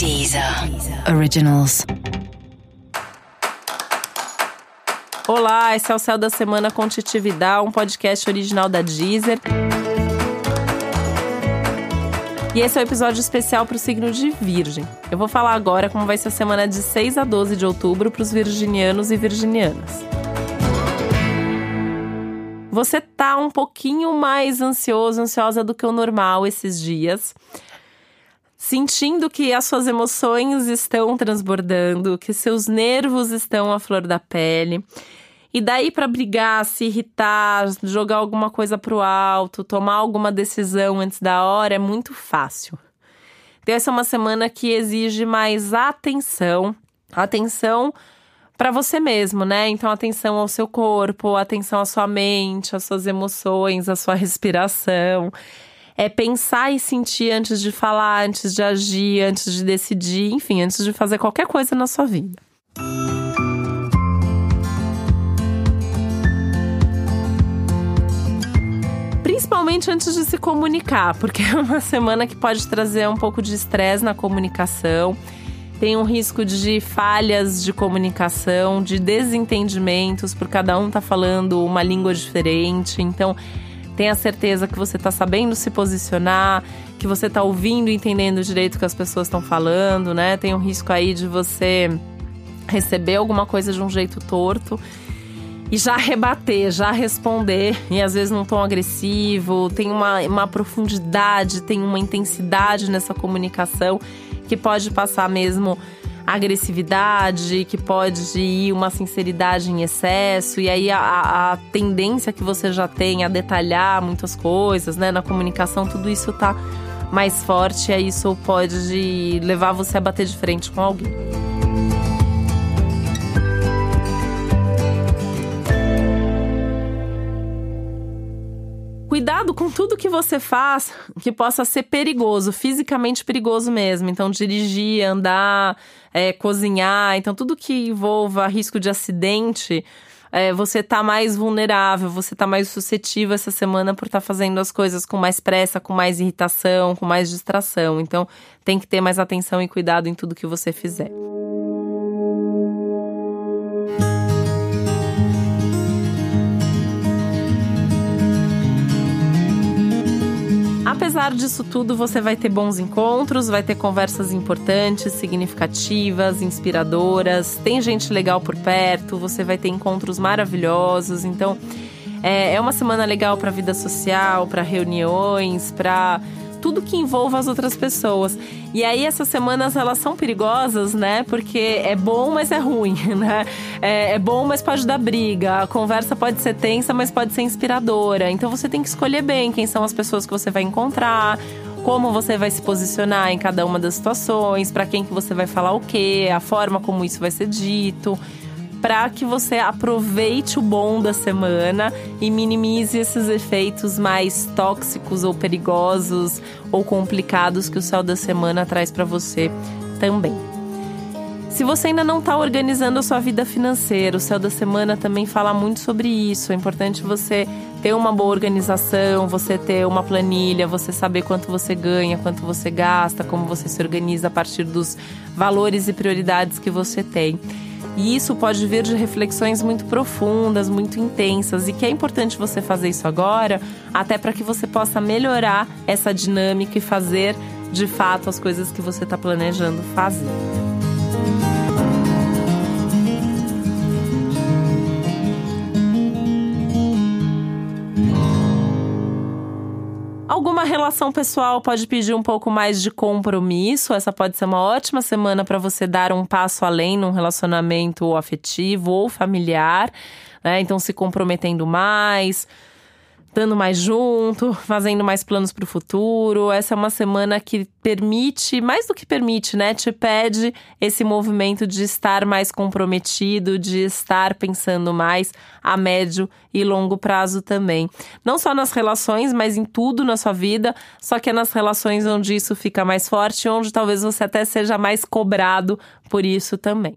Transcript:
Deezer Originals. Olá, esse é o Céu da Semana com Titividade, um podcast original da Deezer. E esse é o um episódio especial para o signo de Virgem. Eu vou falar agora como vai ser a semana de 6 a 12 de outubro para os virginianos e virginianas. Você tá um pouquinho mais ansioso, ansiosa do que o normal esses dias sentindo que as suas emoções estão transbordando, que seus nervos estão à flor da pele. E daí para brigar, se irritar, jogar alguma coisa pro alto, tomar alguma decisão antes da hora é muito fácil. Então essa é uma semana que exige mais atenção, atenção para você mesmo, né? Então atenção ao seu corpo, atenção à sua mente, às suas emoções, à sua respiração é pensar e sentir antes de falar, antes de agir, antes de decidir, enfim, antes de fazer qualquer coisa na sua vida. Principalmente antes de se comunicar, porque é uma semana que pode trazer um pouco de estresse na comunicação. Tem um risco de falhas de comunicação, de desentendimentos, por cada um tá falando uma língua diferente. Então, Tenha certeza que você está sabendo se posicionar, que você está ouvindo e entendendo direito o que as pessoas estão falando, né? Tem um risco aí de você receber alguma coisa de um jeito torto e já rebater, já responder, e às vezes num tom agressivo, tem uma, uma profundidade, tem uma intensidade nessa comunicação que pode passar mesmo agressividade, que pode ir uma sinceridade em excesso, e aí a, a, tendência que você já tem a detalhar muitas coisas, né? Na comunicação, tudo isso tá mais forte, e aí isso pode levar você a bater de frente com alguém. Cuidado com tudo que você faz que possa ser perigoso, fisicamente perigoso mesmo. Então, dirigir, andar, é, cozinhar. Então, tudo que envolva risco de acidente, é, você tá mais vulnerável, você tá mais suscetível essa semana por estar tá fazendo as coisas com mais pressa, com mais irritação, com mais distração. Então, tem que ter mais atenção e cuidado em tudo que você fizer. Apesar disso tudo, você vai ter bons encontros, vai ter conversas importantes, significativas, inspiradoras. Tem gente legal por perto, você vai ter encontros maravilhosos. Então, é, é uma semana legal para vida social, para reuniões, para tudo que envolva as outras pessoas. E aí essas semanas elas são perigosas, né? Porque é bom, mas é ruim, né? É, é, bom, mas pode dar briga. A conversa pode ser tensa, mas pode ser inspiradora. Então você tem que escolher bem quem são as pessoas que você vai encontrar, como você vai se posicionar em cada uma das situações, para quem que você vai falar o quê, a forma como isso vai ser dito para que você aproveite o bom da semana e minimize esses efeitos mais tóxicos ou perigosos ou complicados que o céu da semana traz para você também. Se você ainda não está organizando a sua vida financeira, o céu da semana também fala muito sobre isso. É importante você ter uma boa organização, você ter uma planilha, você saber quanto você ganha, quanto você gasta, como você se organiza a partir dos valores e prioridades que você tem. E isso pode vir de reflexões muito profundas, muito intensas, e que é importante você fazer isso agora, até para que você possa melhorar essa dinâmica e fazer de fato as coisas que você está planejando fazer. Alguma relação pessoal pode pedir um pouco mais de compromisso. Essa pode ser uma ótima semana para você dar um passo além num relacionamento afetivo ou familiar, né? Então, se comprometendo mais, estando mais junto, fazendo mais planos para o futuro. Essa é uma semana que permite, mais do que permite, né? Te pede esse movimento de estar mais comprometido, de estar pensando mais a médio e longo prazo também. Não só nas relações, mas em tudo na sua vida, só que é nas relações onde isso fica mais forte, onde talvez você até seja mais cobrado por isso também.